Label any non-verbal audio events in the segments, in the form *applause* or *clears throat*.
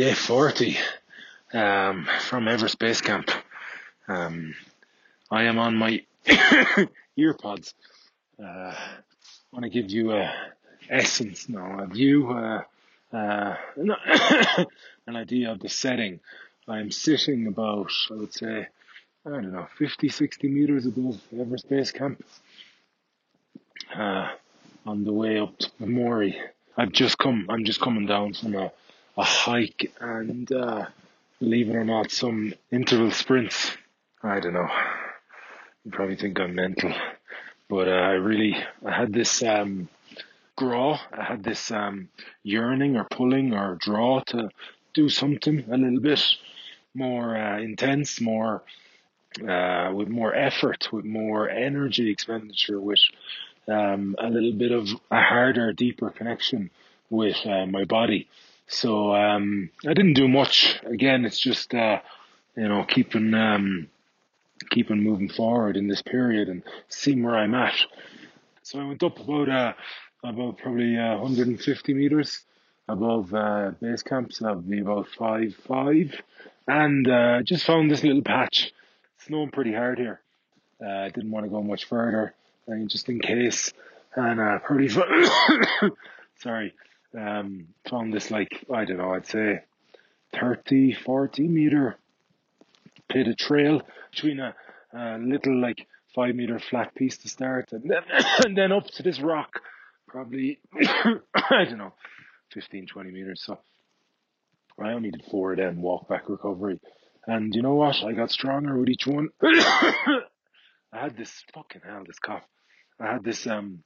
day 40 um, from Everest Base Camp. Um, I am on my *coughs* earpods. Uh, want to give you a essence now, a view, uh, uh, *coughs* an idea of the setting. I'm sitting about, I would say, I don't know, 50, 60 meters above Everest Base Camp uh, on the way up to Mori. I've just come, I'm just coming down from a, a hike and uh, believe it or not, some interval sprints. I don't know. You probably think I'm mental, but uh, I really, I had this um, draw, I had this um, yearning or pulling or draw to do something a little bit more uh, intense, more uh, with more effort, with more energy expenditure, with um, a little bit of a harder, deeper connection with uh, my body. So um, I didn't do much. Again, it's just uh, you know keeping um, keeping moving forward in this period and seeing where I'm at. So I went up about uh, about probably uh, 150 meters above uh, base camp, so that would be about five five, and uh, just found this little patch. Snowing pretty hard here. Uh, I didn't want to go much further, I mean, just in case. And uh, probably *coughs* sorry, um, found this like I don't know, I'd say 30, 40 meter pit of trail between a, a little like five meter flat piece to start and then, *coughs* and then up to this rock, probably, *coughs* I don't know, 15, 20 meters. So I only did four of them walk back recovery. And you know what? I got stronger with each one. *coughs* I had this fucking hell, this cough. I had this um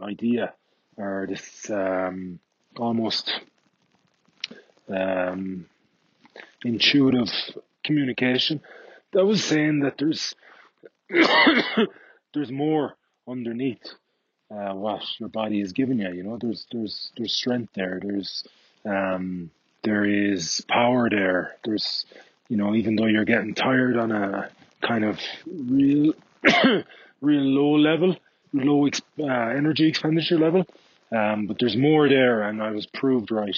idea or this um almost um intuitive communication that was saying that there's *coughs* there's more underneath uh, what your body is giving you. You know, there's there's there's strength there. There's um, there is power there. There's you know, even though you're getting tired on a kind of real *coughs* real low level, low ex- uh, energy expenditure level, um, but there's more there, and I was proved right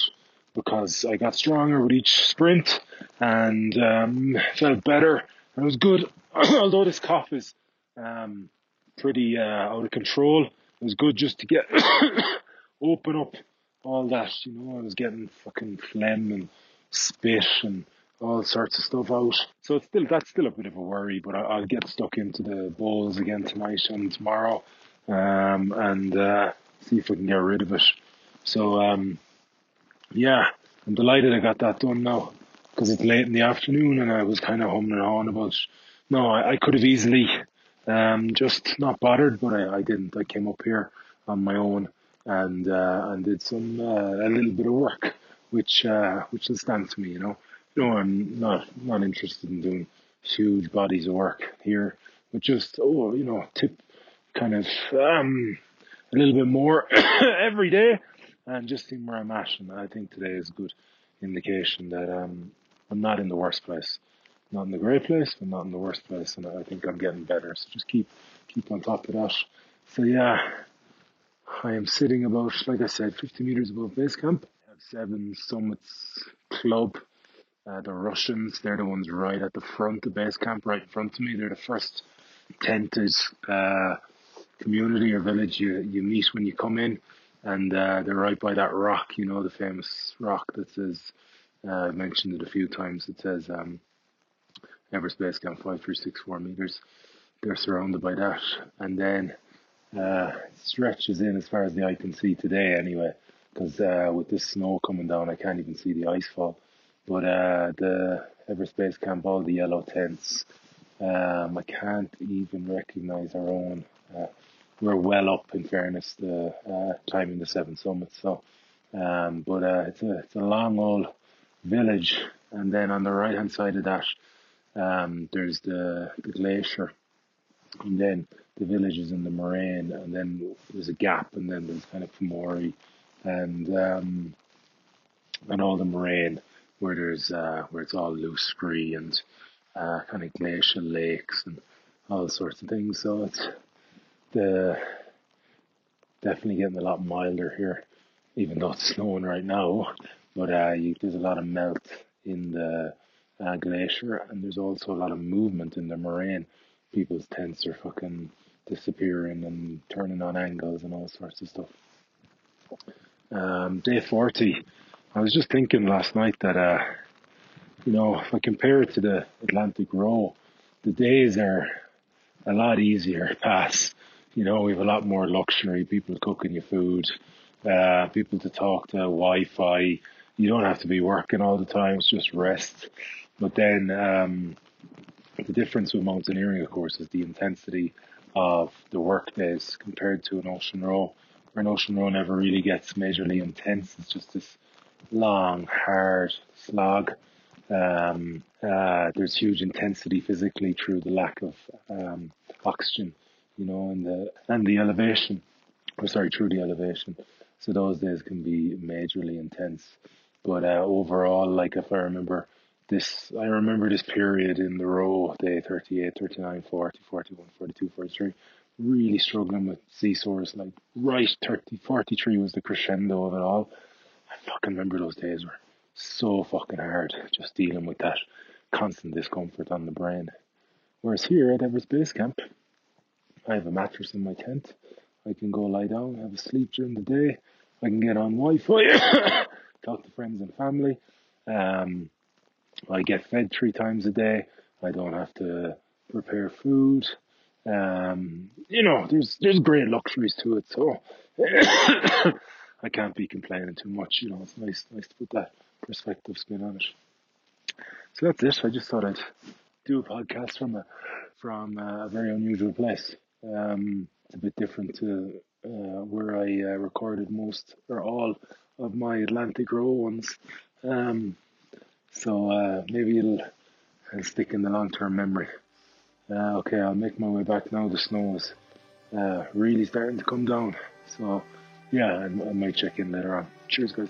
because I got stronger with each sprint and um, felt better. And it was good, *clears throat* although this cough is um, pretty uh, out of control. It was good just to get *coughs* open up all that. You know, I was getting fucking phlegm and spit and all sorts of stuff out. So it's still that's still a bit of a worry, but I, will get stuck into the bowls again tonight and tomorrow, um, and uh, see if we can get rid of it. So um, yeah, I'm delighted I got that done now because it's late in the afternoon and I was kind of humming and hawing about. No, I, I could have easily Um, just not bothered, but I, I didn't. I came up here on my own and uh, and did some uh, a little bit of work, which uh, which will stand to me. You know, know, I'm not not interested in doing huge bodies of work here, but just oh, you know, tip kind of um, a little bit more *coughs* every day, and just seeing where I'm at. And I think today is a good indication that um, I'm not in the worst place not in the great place, but not in the worst place, and I think I'm getting better. So just keep keep on top of that. So yeah, I am sitting about, like I said, 50 meters above base camp. I have seven summits club. Uh, the Russians, they're the ones right at the front of base camp, right in front of me. They're the first tented uh, community or village you, you meet when you come in. And uh, they're right by that rock, you know, the famous rock that says, uh, I've mentioned it a few times, it says um, Everest Base Camp 5364 meters. They're surrounded by that. And then uh, stretches in as far as the eye can see today, anyway, because uh, with this snow coming down, I can't even see the ice fall. But uh, the Everest Base Camp, all the yellow tents, um, I can't even recognize our own. Uh, we're well up, in fairness, the uh, climbing the seven summits. So, um, but uh, it's a it's a long old village, and then on the right hand side of that, um, there's the, the glacier, and then the village is in the moraine, and then there's a gap, and then there's kind of Pumori, and um, and all the moraine where there's uh, where it's all loose scree and uh, kind of glacial lakes and all sorts of things. So it's the definitely getting a lot milder here, even though it's snowing right now. But uh, you, there's a lot of melt in the uh, glacier, and there's also a lot of movement in the moraine. People's tents are fucking disappearing and turning on angles and all sorts of stuff. Um, day 40, I was just thinking last night that, uh, you know, if I compare it to the Atlantic Row, the days are a lot easier pass. You know, we have a lot more luxury, people cooking your food, uh, people to talk to, Wi Fi. You don't have to be working all the time, it's just rest. But then um, the difference with mountaineering, of course, is the intensity of the work days compared to an ocean row. Where an ocean row never really gets majorly intense. It's just this long, hard slog. Um, uh, there's huge intensity physically through the lack of um, oxygen, you know, and the and the elevation. Or sorry, through the elevation. So those days can be majorly intense. But uh, overall, like if I remember this I remember this period in the row, day 38, 39, 40, 41, 42, 43, really struggling with sea sores. Like right 30, 43 was the crescendo of it all. I fucking remember those days were so fucking hard just dealing with that constant discomfort on the brain. Whereas here at Everest Base Camp, I have a mattress in my tent. I can go lie down, have a sleep during the day. I can get on Wi-Fi, *coughs* talk to friends and family. Um, I get fed three times a day. I don't have to prepare food. Um, you know, there's there's great luxuries to it, so *coughs* I can't be complaining too much. You know, it's nice nice to put that perspective spin on it. So that's it. I just thought I'd do a podcast from a from a very unusual place. Um, it's a bit different to uh, where I uh, recorded most or all of my Atlantic Row ones. Um, so uh, maybe it'll, it'll stick in the long term memory. Uh, okay, I'll make my way back now. The snow is uh, really starting to come down. So yeah, I, I might check in later on. Cheers, guys.